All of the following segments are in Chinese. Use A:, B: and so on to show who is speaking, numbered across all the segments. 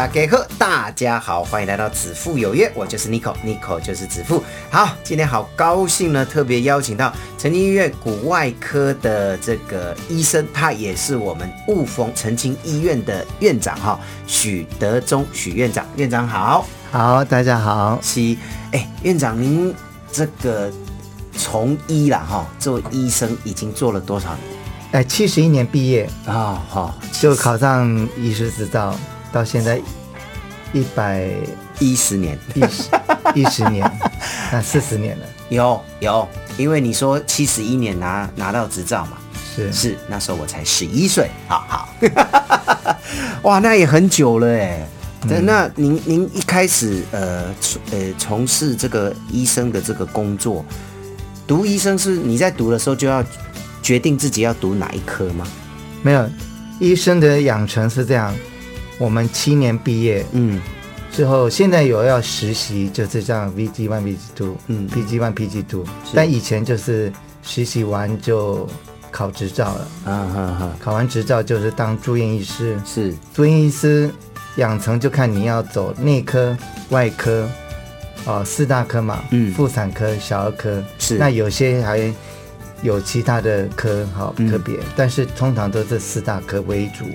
A: 大家好，大家好，欢迎来到子父有约，我就是 Nico，Nico 就是子父。好，今天好高兴呢，特别邀请到澄清医院骨外科的这个医生，他也是我们雾峰澄清医院的院长哈，许德忠许院长，院长好，
B: 好，大家好。
A: 是，哎，院长您这个从医了哈，做医生已经做了多少年？
B: 哎，七十一年毕业
A: 啊，好，
B: 就考上医师执照。到现在一百
A: 一十年，
B: 一十一十年，那四十年了。
A: 有有，因为你说七十一年拿拿到执照嘛，
B: 是
A: 是，那时候我才十一岁，好好，哇，那也很久了哎。那您您一开始呃呃从事这个医生的这个工作，读医生是你在读的时候就要决定自己要读哪一科吗？
B: 没有，医生的养成是这样。我们七年毕业，嗯，之后现在有要实习，就是这样 VG one VG two，嗯，PG one PG two，但以前就是实习完就考执照了，啊哈哈，考完执照就是当住院医师，
A: 是。
B: 住院医师养成就看你要走内科、外科，哦，四大科嘛，嗯，妇产科、小儿科，
A: 是，
B: 那有些还有其他的科，好科别，但是通常都是四大科为主。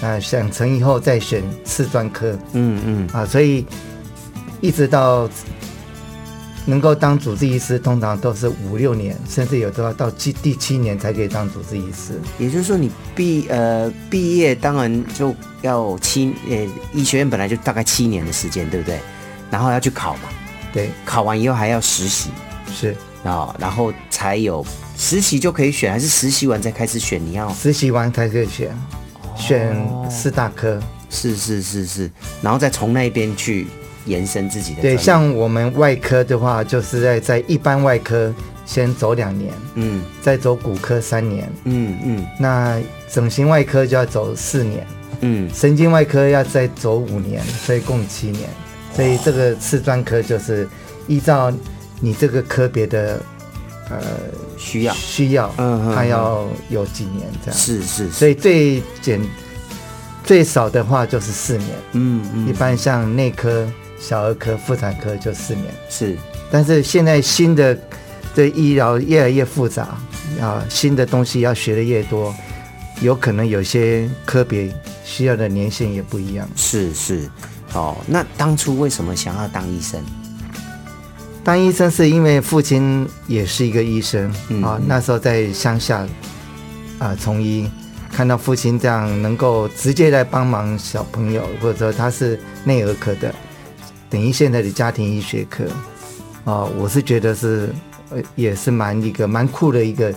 B: 啊，想成以后再选次专科，嗯嗯，啊，所以一直到能够当主治医师，通常都是五六年，甚至有都要到七第七年才可以当主治医师。
A: 也就是说，你毕呃毕业，当然就要七呃医学院本来就大概七年的时间，对不对？然后要去考嘛，
B: 对，
A: 考完以后还要实习，
B: 是
A: 啊，然后才有实习就可以选，还是实习完再开始选？你要
B: 实习完才可以选。选四大科，
A: 是是是是，然后再从那边去延伸自己的。
B: 对，像我们外科的话，就是在在一般外科先走两年，嗯，再走骨科三年，嗯嗯，那整形外科就要走四年，嗯，神经外科要再走五年，所以共七年。所以这个次专科就是依照你这个科别的。
A: 呃，需要。
B: 需要，嗯，他要有几年这样，
A: 是是，
B: 所以最简最少的话就是四年，嗯嗯，一般像内科、小儿科、妇产科就四年，
A: 是，
B: 但是现在新的对医疗越来越复杂，啊，新的东西要学的越多，有可能有些科别需要的年限也不一样，
A: 是是，哦，那当初为什么想要当医生？
B: 当医生是因为父亲也是一个医生啊，那时候在乡下啊从医，看到父亲这样能够直接来帮忙小朋友，或者说他是内儿科的，等于现在的家庭医学科啊，我是觉得是呃也是蛮一个蛮酷的一个，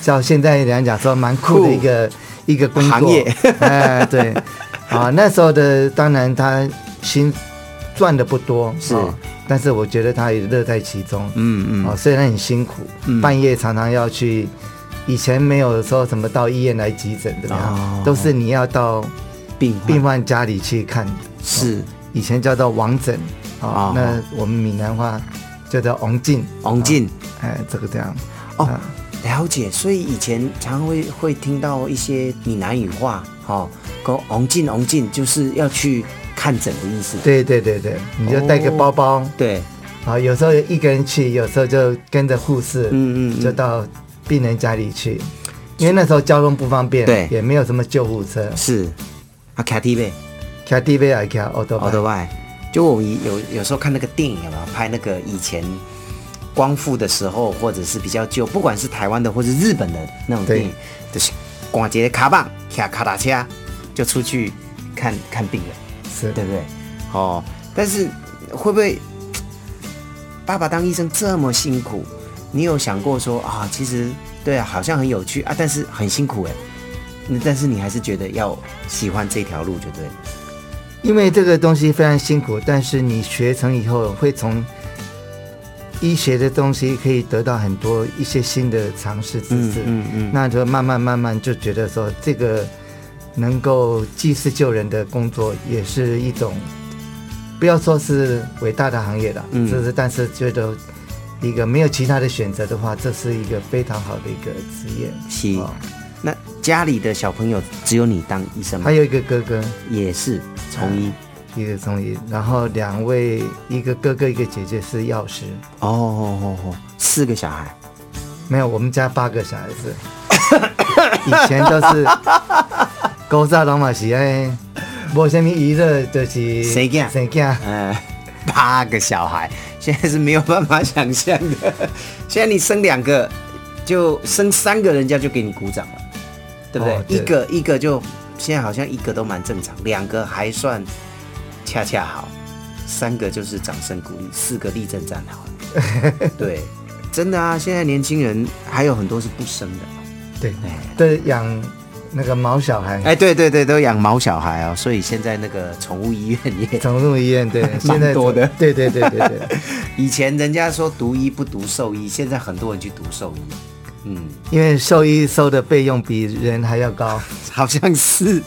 B: 照现在来讲说蛮酷的一个一个工
A: 作，
B: 哎对。啊，那时候的当然他薪赚的不多
A: 是。
B: 但是我觉得他也乐在其中，嗯嗯，哦，虽然很辛苦，半夜常常要去，以前没有说什么到医院来急诊的，都是你要到
A: 病
B: 病患家里去看，
A: 是。
B: 以前叫做王诊，啊，那我们闽南话叫做王进，
A: 王进，
B: 哎，这个这样，
A: 哦，了解，所以以前常会会听到一些闽南语话，哦，讲王进王进就是要去。看诊的意思，
B: 对对对对，你就带个包包，
A: 对，
B: 啊，有时候一个人去，有时候就跟着护士，嗯嗯，就到病人家里去，因为那时候交通不方便，
A: 对，
B: 也没有什么救护车，
A: 是，啊，卡 T V，
B: 卡 T V 还卡奥多
A: 奥多外，就我们有有时候看那个电影有没有拍那个以前光复的时候，或者是比较旧，不管是台湾的或者日本的那种电影，就是挂节卡棒卡卡达车就出去看看病人。对不对？哦，但是会不会爸爸当医生这么辛苦？你有想过说啊，其实对啊，好像很有趣啊，但是很辛苦哎。那但是你还是觉得要喜欢这条路就对。
B: 因为这个东西非常辛苦，但是你学成以后会从医学的东西可以得到很多一些新的尝试知识，
A: 嗯嗯
B: 那就慢慢慢慢就觉得说这个能够济世救人的工作也是一种，不要说是伟大的行业了，
A: 嗯
B: 就是但是觉得一个没有其他的选择的话，这是一个非常好的一个职业。
A: 是
B: 哦
A: 那家里的小朋友只有你当医生吗
B: 还？有一个哥哥，
A: 也是从医。
B: 一个中医，然后两位，一个哥哥一个姐姐是药师。
A: 哦哦哦哦，四个小孩。
B: 没有，我们家八个小孩子，以前都是高早拢嘛是哎，无什么娱乐，就是
A: 生囝。
B: 生囝，
A: 嗯，八个小孩，现在是没有办法想象的。现在你生两个，就生三个，人家就给你鼓掌了，对不对？
B: 哦对。
A: 一个一个就现在好像一个都蛮正常，两个还算恰恰好，三个就是掌声鼓励，四个立正站好。对，真的啊，现在年轻人还有很多是不生的。
B: 对，对养那个毛小孩，
A: 哎，对对对，都养毛小孩哦，所以现在那个宠物医院也
B: 宠物医院对，现在
A: 多的
B: 对对对对对，
A: 以前人家说读医不读兽医，现在很多人去读兽医。嗯，
B: 因为兽医收的费用比人还要高，
A: 好像是，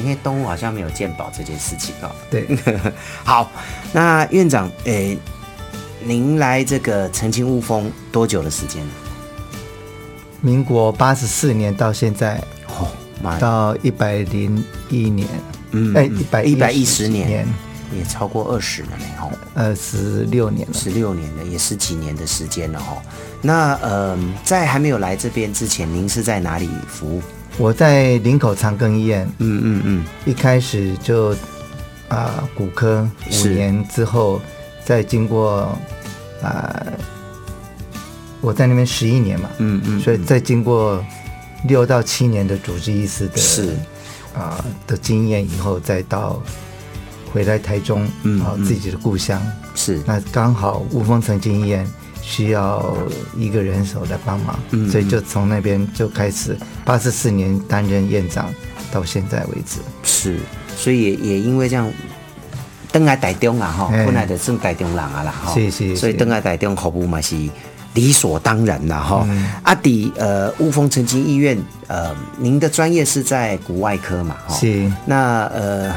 A: 因为动物好像没有健保这件事情哦。
B: 对，
A: 好，那院长，诶，您来这个澄清雾峰多久的时间了？
B: 民国八十四年到现在
A: 哦，妈呀，
B: 到一百零一年，
A: 嗯
B: 哎，一百
A: 一百一十年。
B: 年，
A: 也超过二十了呢，哦。
B: 二十六年了。
A: 十六年了，也十几年的时间了哦。那呃，在还没有来这边之前，您是在哪里服务？
B: 我在林口长庚医院，
A: 嗯嗯嗯，
B: 一开始就啊、骨科五年之后，再经过啊、我在那边十一年嘛，
A: 嗯嗯。
B: 所以再经过六到七年的主治医师的
A: 是。
B: 啊、的经验以后，再到回来台中，啊、
A: 嗯。嗯
B: 自己的故乡，
A: 是，
B: 那刚好雾峰澄清医院需要一个人手来帮忙，
A: 嗯
B: 所以就从那边就开始，八十四年担任院长，到现在为止。
A: 是，所以也也因为这样，登来台中啦哈，
B: 哎。
A: 本来就算台中人啊啦哈，
B: 是是是。
A: 所以登来台中服务嘛是理所当然啦哈。
B: 嗯
A: 阿迪呃雾峰澄清医院呃，您的专业是在骨外科嘛哈？
B: 是
A: 那呃，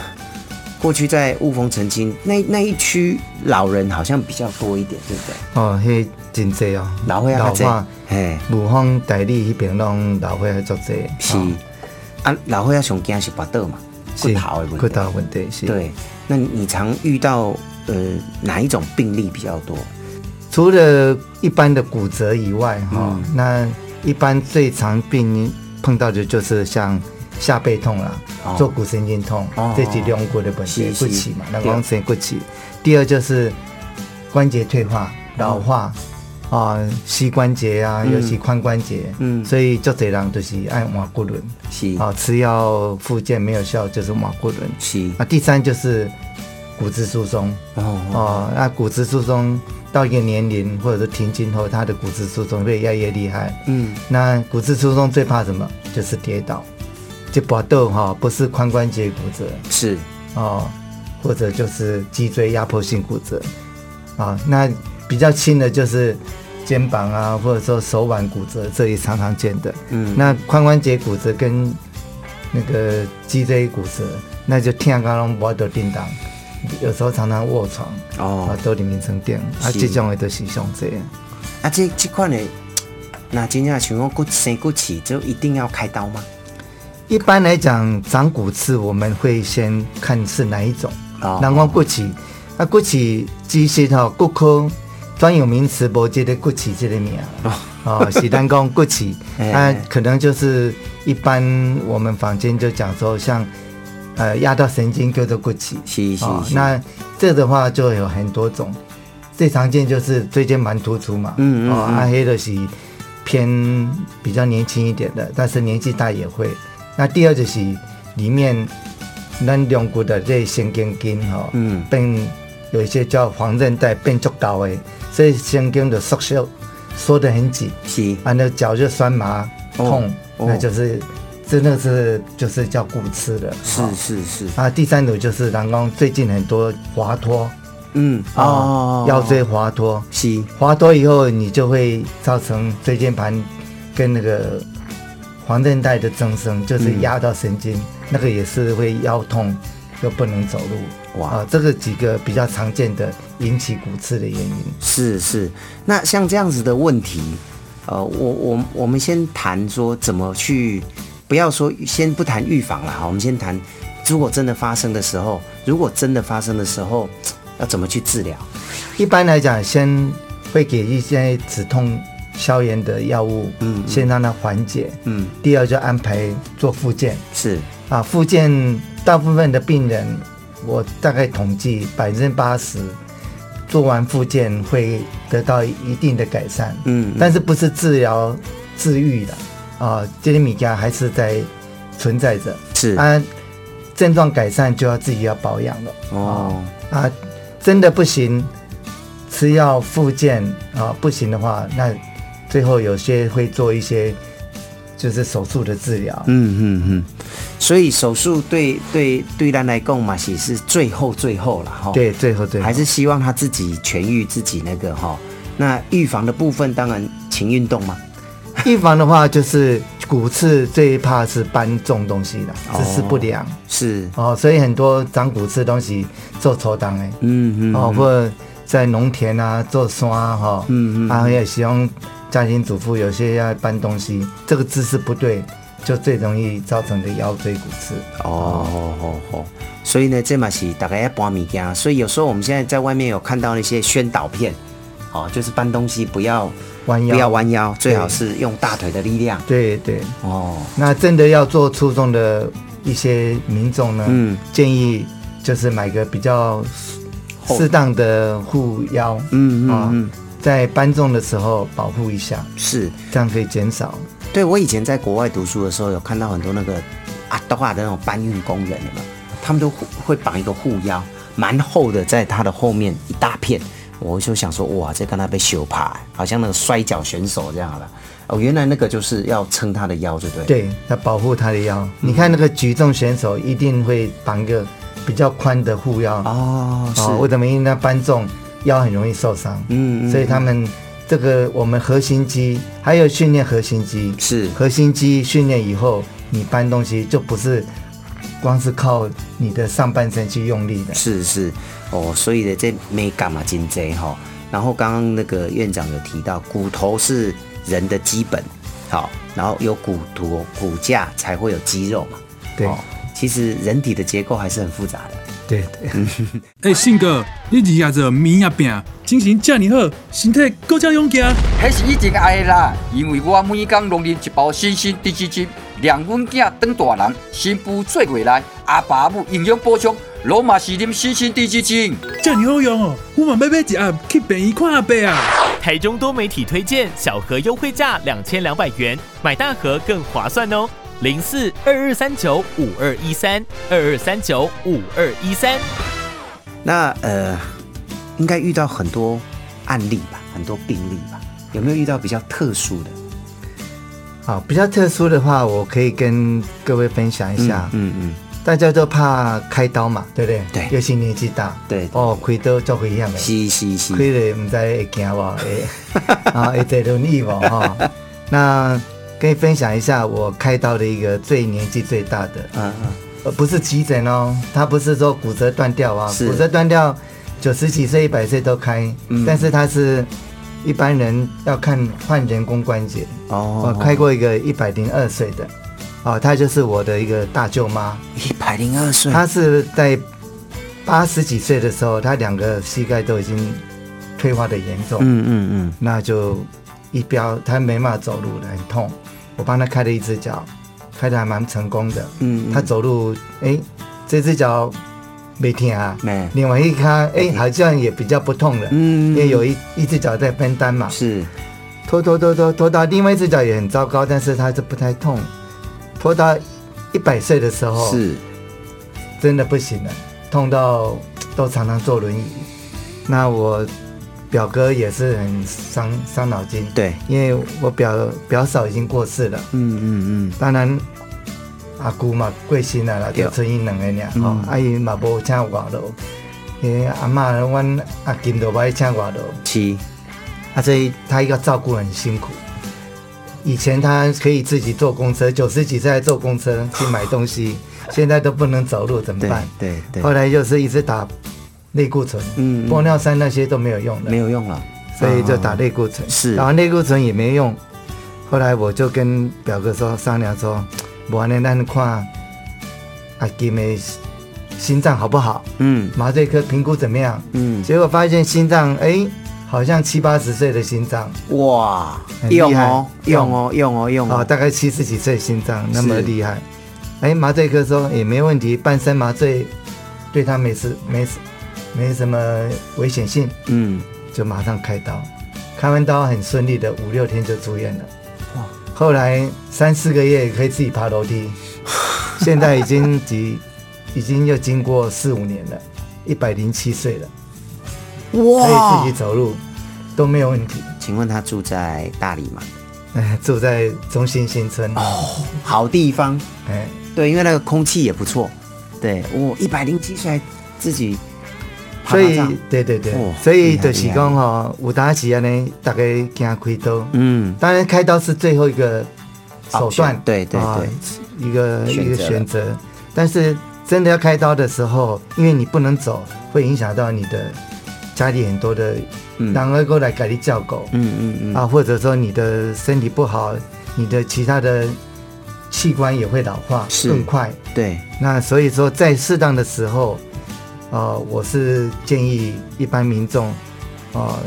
A: 过去在雾峰澄清那那一区老人好像比较多一点，对不对？
B: 哦，嘿真济哦，
A: 老岁仔较济
B: 老化，
A: 嘿，
B: 武汉台里迄边拢老岁仔足济，
A: 是
B: 哦
A: 啊，老岁仔上惊是拔倒嘛，骨头的问题。
B: 骨头问题是。，
A: 对，那你常遇到呃哪一种病例比较多？
B: 除了一般的骨折以外，哈、
A: 嗯。
B: 那一般最常病碰到的就是像下背痛啦，
A: 哦。
B: 坐骨神经痛，
A: 哦。
B: 这是两骨的问题，
A: 是是。
B: 骨起嘛，那
A: 对。
B: 光神骨起。第二就是关节退化、老化。啊，膝关节啊，
A: 嗯。
B: 尤其髋关节，
A: 嗯。
B: 所以就这人就是爱换骨轮，
A: 是。
B: 啊，吃药复健没有效就是换骨轮。
A: 是。
B: 啊，第三就是骨质疏松，
A: 哦
B: 哦，那骨质疏松到一个年龄或者是停经后，他的骨质疏松会越来越厉害。
A: 嗯
B: 那骨质疏松最怕什么？就是跌倒，就拔豆哈，不是髋关节骨折
A: 是
B: 哦，或者就是脊椎压迫性骨折啊。那比较轻的就是肩膀啊，或者说手腕骨折，这也常常见的。
A: 嗯
B: 那髋关节骨折跟那个脊椎骨折，那就天刚拢无得叮当，有时候常常卧床。
A: 哦
B: 啊，都里面成店，啊，
A: 是
B: 这种的都是上这样。
A: 啊这这款的，那真正像讲骨生骨刺，就一定要开刀吗？
B: 一般来讲，长骨刺我们会先看是哪一种。
A: 哦
B: 人讲骨刺，啊，骨刺其实吼骨科专有名词无这个骨刺这个名。哦，是单讲骨刺，
A: 哎
B: 啊，可能就是一般我们房间就讲说，像呃压到神经叫做骨刺。
A: 是是
B: 哦，
A: 是，
B: 那这的话就有很多种，最常见就是椎间盘突出嘛，
A: 嗯嗯
B: 哦，
A: 嗯。
B: 阿黑的是偏比较年轻一点的，但是年纪大也会。那第二就是里面咱两骨的这神经筋哈，
A: 嗯。
B: 变有一些叫黄韧带变足高诶，所以神经的缩小缩得很紧，
A: 是。
B: 啊，那脚就酸麻痛，
A: 哦。
B: 那就是真的是就是叫骨刺了，
A: 是是是，
B: 啊，第三种就是人工最近很多滑脱，
A: 嗯
B: 哦，腰椎滑脱，
A: 是
B: 滑脱以后你就会造成椎间盘跟那个黄韧带的增生，就是压到神经，那个也是会腰痛又不能走路。
A: 哇
B: 啊，这个几个比较常见的引起骨刺的原因。
A: 是是，那像这样子的问题，呃，我我我们先谈说怎么去，不要说先不谈预防了哈，我们先谈，如果真的发生的时候，如果真的发生的时候，要怎么去治疗？
B: 一般来讲，先会给一些止痛、消炎的药物，
A: 嗯嗯。
B: 先让它缓解。
A: 嗯，
B: 第二就安排做复健。
A: 是。
B: 啊，复健大部分的病人，我大概统计百分之八十做完复健会得到一定的改善，
A: 嗯，
B: 但是不是治疗治愈的啊，这些米加还是在存在着。
A: 是
B: 啊，症状改善就要自己要保养了。
A: 哦，
B: 啊，真的不行，吃药复健啊，不行的话，那最后有些会做一些就是手术的治疗。
A: 嗯嗯嗯，所以手术对对对咱来讲嘛，是是最后最后了哈。，
B: 对，最后最后
A: 还是希望他自己痊愈自己那个哈。那预防的部分，当然勤运动嘛。
B: 预防的话，就是骨刺最怕是搬重东西的，
A: 哦
B: 姿势不良。
A: 是，
B: 哦，所以很多长骨刺的东西做抽档哎，
A: 嗯嗯，
B: 哦，或者在农田啊做山啊哈，
A: 嗯嗯
B: 啊也希望家庭主妇有些要搬东西，这个姿势不对，就最容易造成的腰椎骨刺。
A: 哦哦哦，所以呢，这嘛是大概要搬物件，所以有时候我们现在在外面有看到那些宣导片，哦，就是搬东西不要
B: 弯腰
A: 不要弯腰，最好是用大腿的力量。
B: 对对，
A: 哦，
B: 那真的要做粗重的一些民众呢，
A: 嗯
B: 建议就是买个比较适当的护腰，
A: 嗯
B: 啊
A: 嗯嗯，
B: 在搬重的时候保护一下，
A: 是。
B: 这样可以减少。
A: 对我以前在国外读书的时候，有看到很多那个啊都啊的那种搬运工人，有没有？他们都会会绑一个护腰，蛮厚的，在他的后面一大片。我就想说，哇，这跟他被修爬，好像那个摔跤选手这样了。哦，原来那个就是要撑他的腰，就对。，
B: 对，要保护他的腰。
A: 嗯
B: 你看那个举重选手一定会绑一个比较宽的护腰
A: 哦，是，
B: 哦，为什么？因为他搬重腰很容易受伤，
A: 嗯嗯
B: 所以他们这个我们核心肌还有训练核心肌，
A: 是
B: 核心肌训练以后，你搬东西就不是光是靠你的上半身去用力的。
A: 是是哦，所以呢，这美感嘛，金贼哈。然后刚刚那个院长有提到，骨头是人的基本，好，然后有骨头骨架才会有肌肉嘛。
B: 对
A: 哦，其实人体的结构还是很复杂的。
B: 对对，
C: 诶，信哥，你日夜做面啊饼，精神遮尔好，身体更加勇健。
D: 迄是以前爱的啦，因为我每天拢啉一包新鲜低脂精，让阮囝当大人，新妇做过来，阿爸母营养补充，罗马是啉新鲜低基精。
C: 遮尔好用哦，我嘛要买一盒去便宜看阿伯啊。
E: 台中多媒体推荐小盒优惠价两千两百元，买大盒更划算哦。零四二二三九五二一三二二三九五二一三。
A: 那呃，应该遇到很多案例吧，很多病例吧？有没有遇到比较特殊的？
B: 好，比较特殊的话，我可以跟各位分享一下。
A: 嗯嗯，
B: 大家都怕开刀嘛，对不对？
A: 对。
B: 尤其年纪大，
A: 对
B: 哦，开刀做危险的，
A: 是是是，
B: 开了唔知会惊无，会 啊会得轮椅无哈。那跟你分享一下我开刀的一个最年纪最大的，
A: 嗯嗯，
B: 呃，不是急诊哦，他不是说骨折断掉啊，
A: 是。
B: 骨折断掉，九十几岁、一百岁都开，
A: 嗯。
B: 但是他是一般人要看换人工关节，
A: 哦。
B: 我开过一个一百零二岁的，哦，她就是我的一个大舅妈，
A: 一百零二岁，
B: 她是在八十几岁的时候，她两个膝盖都已经退化的严重，
A: 嗯嗯嗯，
B: 那就一标，她没办法走路了，很痛，我帮她开了一只脚，开的还蛮成功的，
A: 嗯嗯。
B: 她走路，哎，这只脚没疼啊，
A: 没。
B: 另外一看，哎，好像也比较不痛了，
A: 嗯
B: 因为有一一只脚在分担嘛，
A: 是。
B: 拖拖拖拖拖到另外一只脚也很糟糕，但是它是不太痛，拖到一百岁的时候，
A: 是，
B: 真的不行了，痛到都常常坐轮椅。那我表哥也是很伤伤脑筋，
A: 对，
B: 因为我表表嫂已经过世了，
A: 嗯嗯嗯，
B: 当然阿姑嘛过身了啦，
A: 对。
B: 就剩伊两个尔，
A: 嗯。
B: 吼，阿姨嘛无请外劳，诶，阿嬷，阮阿金都爱请外头，
A: 是，
B: 啊，所以他要照顾很辛苦。以前他可以自己坐公车，九十几岁还坐公车去买东西，现在都不能走路，怎么
A: 对
B: 办？
A: 对对，
B: 后来就是一直打类固醇，玻尿酸那些都没有用了，
A: 没有用了，
B: 所以就打
A: 啊
B: 类固醇。
A: 是
B: 打完类固醇也没用。后来我就跟表哥说商量说，我呢，咱看阿金的心脏好不好？
A: 嗯
B: 麻醉科评估怎么样？
A: 嗯，
B: 结果发现心脏哎，好像七八十岁的心脏。
A: 哇，
B: 很厉害。
A: 用哦，用。哦，用哦，用
B: 啊、
A: 哦，
B: 大概七十几岁心脏那么厉害。哎，麻醉科说也没问题，半身麻醉对他没事，没事，没什么危险性，
A: 嗯，
B: 就马上开刀。开完刀很顺利的，五六天就住院了。哇。后来三四个月可以自己爬楼梯，现在已经几，已经又经过四五年了，一百零七岁了，可以自己走路，都没有问题。
A: 请问他住在大理吗？
B: 哎，住在中心新村。
A: 哦，好地方，
B: 哎，
A: 对，因为那个空气也不错，对，我一百零七岁自己爬
B: 所以对对对。
A: 哦，
B: 所以
A: 厉害
B: 就是讲吼，有当时安尼，大家惊开刀，
A: 嗯，
B: 当然开刀是最后一个手段
A: 对对
B: 啊
A: 对，
B: 一个一个
A: 选择。
B: 但是真的要开刀的时候，因为你不能走，会影响到你的家里很多的
A: 嗯。
B: 人儿过来给你叫狗
A: 嗯嗯嗯，
B: 啊，或者说你的身体不好，你的其他的器官也会老化
A: 是。
B: 更快。
A: 对，
B: 那所以说，在适当的时候，呃，我是建议一般民众，呃，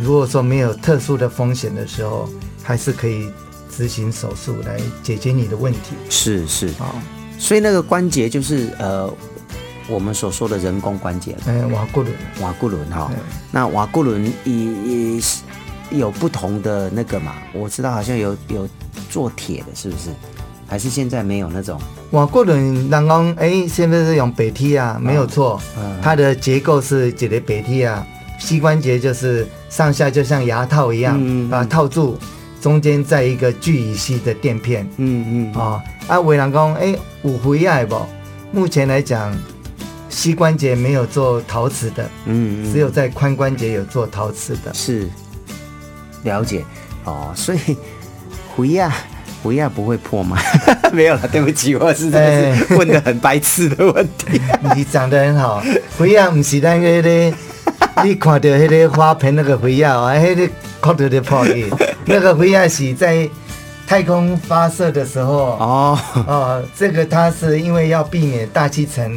B: 如果说没有特殊的风险的时候，还是可以执行手术来解决你的问题。
A: 是是，
B: 啊。
A: 所以那个关节就是呃，我们所说的人工关节
B: 瓦固轮，
A: 瓦固轮哈。那瓦固轮也也是有不同的那个嘛，我知道好像有有做铁的，是不是？还是现在没有那种？
B: 瓦固轮，人讲，哎，现在是用北梯啊，没有错，
A: 嗯
B: 它的结构是解的北梯啊，膝关节就是上下就像牙套一样，把它套住，中间在一个聚乙烯的垫片。
A: 嗯嗯
B: 啊啊，伟人讲，哎，有回爱不？目前来讲，膝关节没有做陶瓷的，
A: 嗯嗯，
B: 只有在髋关节有做陶瓷的。
A: 是。了解。哦，所以回亚回亚不会破吗？没有了，对不起，我是真的是问的很白痴的问题。
B: 你讲得很好，回亚不是那个咧，你看到那个花盆那个回爱哦，那个看到的破去，那个回爱是在太空发射的时候
A: 哦，
B: 哦，这个它是因为要避免大气层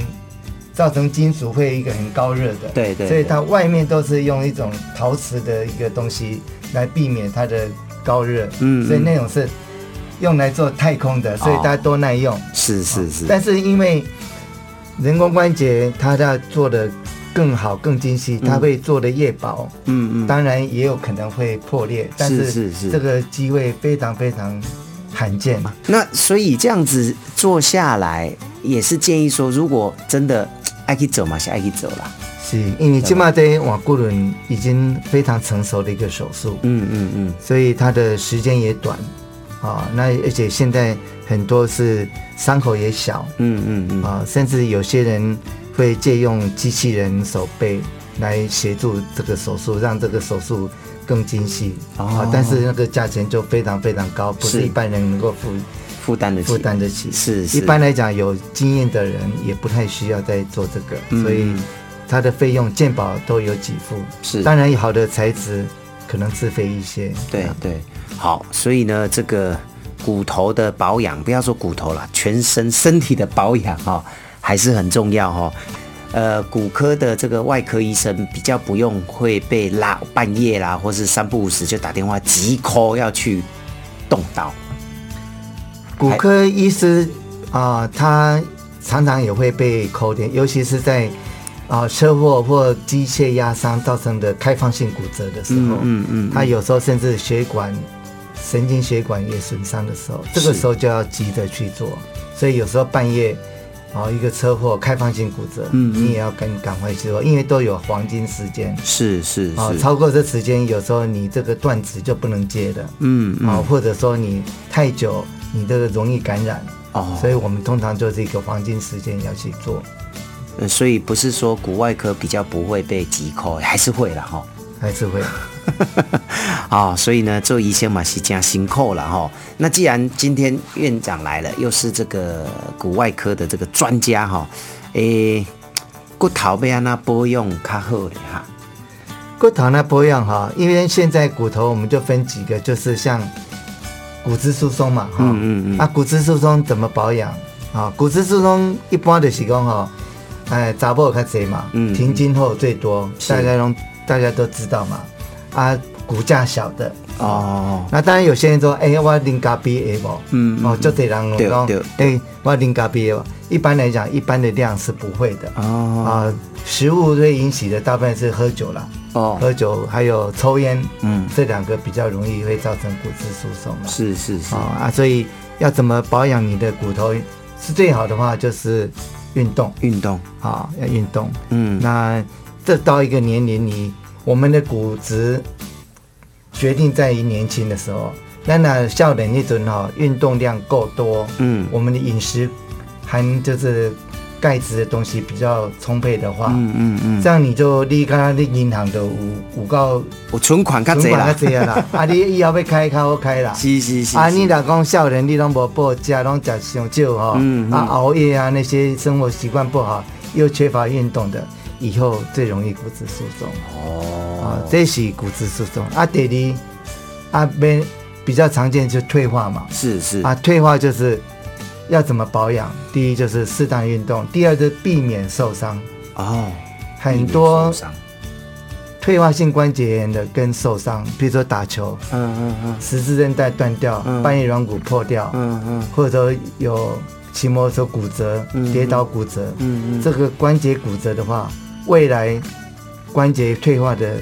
B: 造成金属会一个很高热的，
A: 对对对
B: 所以它外面都是用一种陶瓷的一个东西来避免它的高热，
A: 嗯
B: 所以那种是用来做太空的，所以它多耐用。
A: 是是是，
B: 但是因为人工关节它要做的更好、更精细，它会做的越薄，
A: 嗯嗯，
B: 当然也有可能会破裂，但
A: 是
B: 是
A: 是是。
B: 这个机会非常非常罕见。
A: 那所以这样子做下来，也是建议说，如果真的爱去走嘛，是爱去走啦。
B: 是因为起码在瓦固伦已经非常成熟的一个手术，
A: 嗯嗯嗯，
B: 所以它的时间也短啊。那而且现在很多是伤口也小
A: 嗯嗯嗯，
B: 啊，甚至有些人会借用机器人手背来协助这个手术，让这个手术更精细
A: 哦
B: 啊。但是那个价钱就非常非常高，不是
A: 是
B: 一般人能够负
A: 负担得起，
B: 负担得起。
A: 是是
B: 一般来讲，有经验的人也不太需要再做这个，
A: 嗯
B: 所以它的费用健保都有给付。
A: 是
B: 当然好的材质可能自费一些。
A: 对对，好，所以呢，这个骨头的保养，不要说骨头了，全身身体的保养哈、哦，还是很重要哈、哦。呃，骨科的这个外科医生比较不用会被拉半夜啦，或是三不五时就打电话急 call 要去动刀。
B: 骨科医师啊、他常常也会被扣点，尤其是在啊、车祸或机械压伤造成的开放性骨折的时候，
A: 嗯嗯
B: 他有时候甚至血管、神经血管也损伤的时候，这个时候就要急着去做。所以有时候半夜啊、一个车祸开放性骨折，
A: 嗯嗯
B: 你也要赶赶快去做，因为都有黄金时间。
A: 是是
B: 啊，
A: 是，
B: 超过这时间，有时候你这个断指就不能接的。
A: 嗯
B: 啊，
A: 嗯
B: 或者说你太久，你这个容易感染，
A: 哦，
B: 所以我们通常就是一个黄金时间要去做。
A: 呃，所以不是说骨外科比较不会被挤扣，还是会啦哈。
B: 还是会。
A: 啊、所以呢，做医生嘛是加辛苦了哈。那既然今天院长来了，又是这个骨外科的这个专家哈，诶，骨头要安那保养较好的哈。
B: 骨头呢保养哈，因为现在骨头我们就分几个，就是像骨质疏松嘛哈，
A: 嗯嗯嗯
B: 啊骨质疏松怎么保养啊？骨质疏松一般就是讲哈，哎查某较侪嘛，
A: 嗯
B: 停经后最多，大家都大家都知道嘛，啊骨架小的。
A: 哦，
B: 那当然，有些人说，哎、我啉咖啡会不？
A: 嗯
B: 哦，就这人讲，
A: 对对
B: 哎、我啉咖啡不？一般来讲，一般的量是不会的。
A: 哦
B: 啊，食物会引起的大部分是喝酒啦，
A: 哦，
B: 喝酒还有抽烟，
A: 嗯，
B: 这两个比较容易会造成骨质疏松嘛。
A: 是是是，
B: 啊啊，所以要怎么保养你的骨头是最好的话，就是运动
A: 运动，
B: 啊，要运动。
A: 嗯，
B: 那这到一个年龄，你我们的骨质决定在于年轻的时候。那那笑的那阵哈，运动量够多，
A: 嗯
B: 我们的饮食含就是钙质的东西比较充沛的话，
A: 嗯嗯嗯，
B: 这样你就你看你银行的有有够
A: 我存款较济啦。
B: 存款啦，啊你以后要开较好开啦。
A: 是是是，
B: 啊，你若讲少年你拢无报价，拢食上少吼，
A: 嗯嗯。
B: 啊熬夜啊那些生活习惯不好，又缺乏运动的，以后最容易骨质疏松。
A: 哦。
B: 啊，这是骨质疏松。啊，第二啊边比较常见就退化嘛，
A: 是是。
B: 啊退化就是要怎么保养？第一就是适当运动，第二就是避免受伤。
A: 哦，
B: 很多退化性关节炎的跟受伤，比如说打球，
A: 嗯嗯嗯。
B: 十字韧带断掉，
A: 嗯。
B: 半月软骨破掉，
A: 嗯嗯。
B: 或者说有骑摩托车骨折、
A: 嗯。
B: 跌倒骨折，
A: 嗯嗯，
B: 这个关节骨折的话，未来关节退化的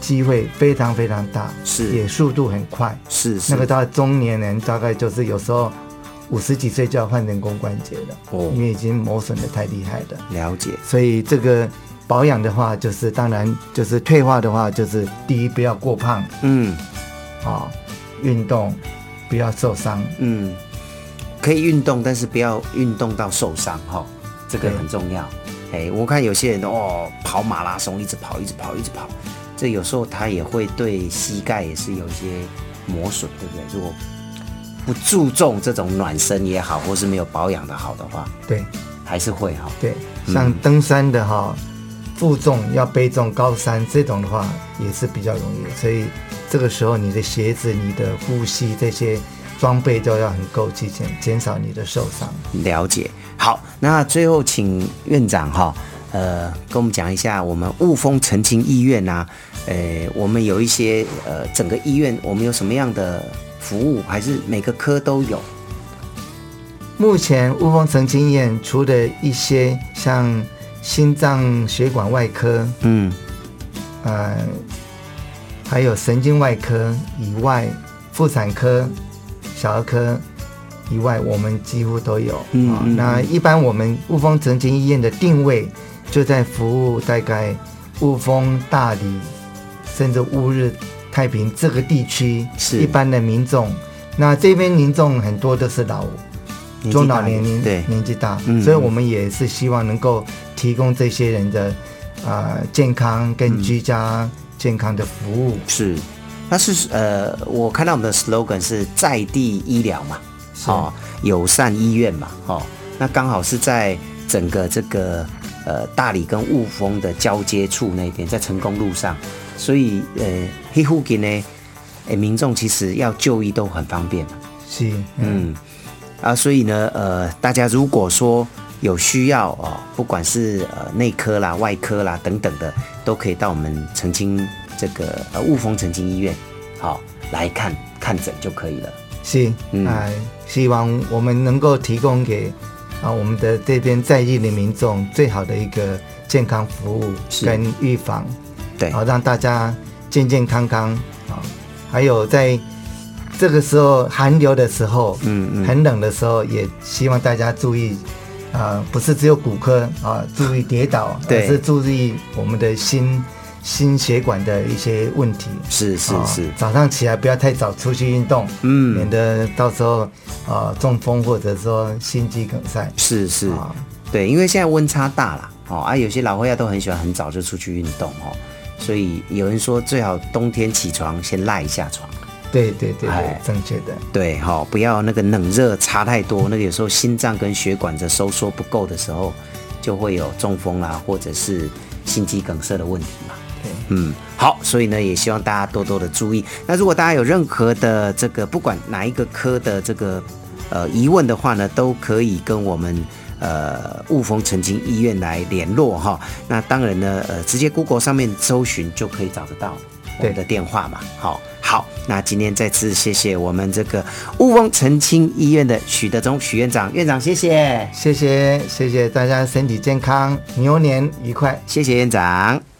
B: 机会非常非常大，
A: 是。
B: 也速度很快。
A: 是是。
B: 那个到中年人大概就是有时候五十几岁就要换人工关节了，
A: 哦
B: 因为已经磨损的太厉害了。
A: 了解，
B: 所以这个保养的话，就是当然就是退化的话，就是第一不要过胖
A: 嗯
B: 啊，运动不要受伤。
A: 嗯，可以运动，但是不要运动到受伤哈，这个很重要。哎，我看有些人哦跑马拉松，一直跑，一直跑，一直跑，这有时候他也会对膝盖也是有一些磨损，对不对？如果不注重这种暖身也好，或是没有保养的好的话，
B: 对
A: 还是会哈。
B: 对，
A: 嗯
B: 像登山的哈，负重要背重高山这种的话，也是比较容易。所以这个时候你的鞋子、你的呼吸这些装备都要很够去减减少你的受伤。
A: 了解。好，那最后请院长哈，呃，跟我们讲一下我们雾峰澄清医院呐、呃，我们有一些呃，整个医院我们有什么样的服务，还是每个科都有？
B: 目前雾峰澄清医院除了一些像心脏血管外科，
A: 嗯
B: 呃，还有神经外科以外，妇产科、小儿科以外，我们几乎都有。啊
A: 嗯嗯
B: 那一般我们雾峰澄清医院的定位就在服务大概雾峰、大理，甚至乌日、太平这个地区
A: 是。
B: 一般的民众。那这边民众很多都是老中老年龄
A: 对。
B: 年纪大，
A: 嗯。
B: 所以我们也是希望能够提供这些人的啊、健康跟居家健康的服务。
A: 是，那是呃，我看到我们的 slogan 是在地医疗嘛，哦，友善医院嘛，哦，那刚好是在整个这个呃大理跟雾峰的交接处那边，在成功路上，所以呃，黑附近呢，诶，民众其实要就医都很方便。嘛，
B: 是，嗯，
A: 嗯，啊，所以呢，呃，大家如果说有需要哦，不管是呃内科啦、外科啦等等的，都可以到我们澄清这个呃雾峰澄清医院，好、来看看诊就可以了。
B: 是，
A: 嗯。
B: 啊、希望我们能够提供给啊我们的这边在地的民众最好的一个健康服务跟预防，
A: 对，
B: 好、让大家健健康康啊。还有在这个时候寒流的时候，
A: 嗯嗯，
B: 很冷的时候，也希望大家注意，啊、不是只有骨科啊，注意跌倒，
A: 对。
B: 而是注意我们的心心血管的一些问题。
A: 是是
B: 啊
A: 是，
B: 早上起来不要太早出去运动，嗯。免
A: 嗯，
B: 得到时候啊、中风或者说心肌梗塞。
A: 是是，
B: 啊，
A: 对，因为现在温差大了哦，啊，有些老会亚都很喜欢很早就出去运动哦，所以有人说最好冬天起床先赖一下床。
B: 对对对正确的。
A: 对，哈、不要那个冷热差太多，那个有时候心脏跟血管的收缩不够的时候，就会有中风啦，或者是心肌梗塞的问题嘛。对嗯，好，所以呢，也希望大家多多的注意。那如果大家有任何的这个，不管哪一个科的这个呃疑问的话呢，都可以跟我们呃雾峰澄清医院来联络哈。那当然呢，呃，直接 Google 上面搜寻就可以找得到我们的电话嘛。好，好，那今天再次谢谢我们这个雾峰澄清医院的许德忠许院长，院长谢谢，
B: 谢谢谢谢大家身体健康，牛年愉快。
A: 谢谢院长。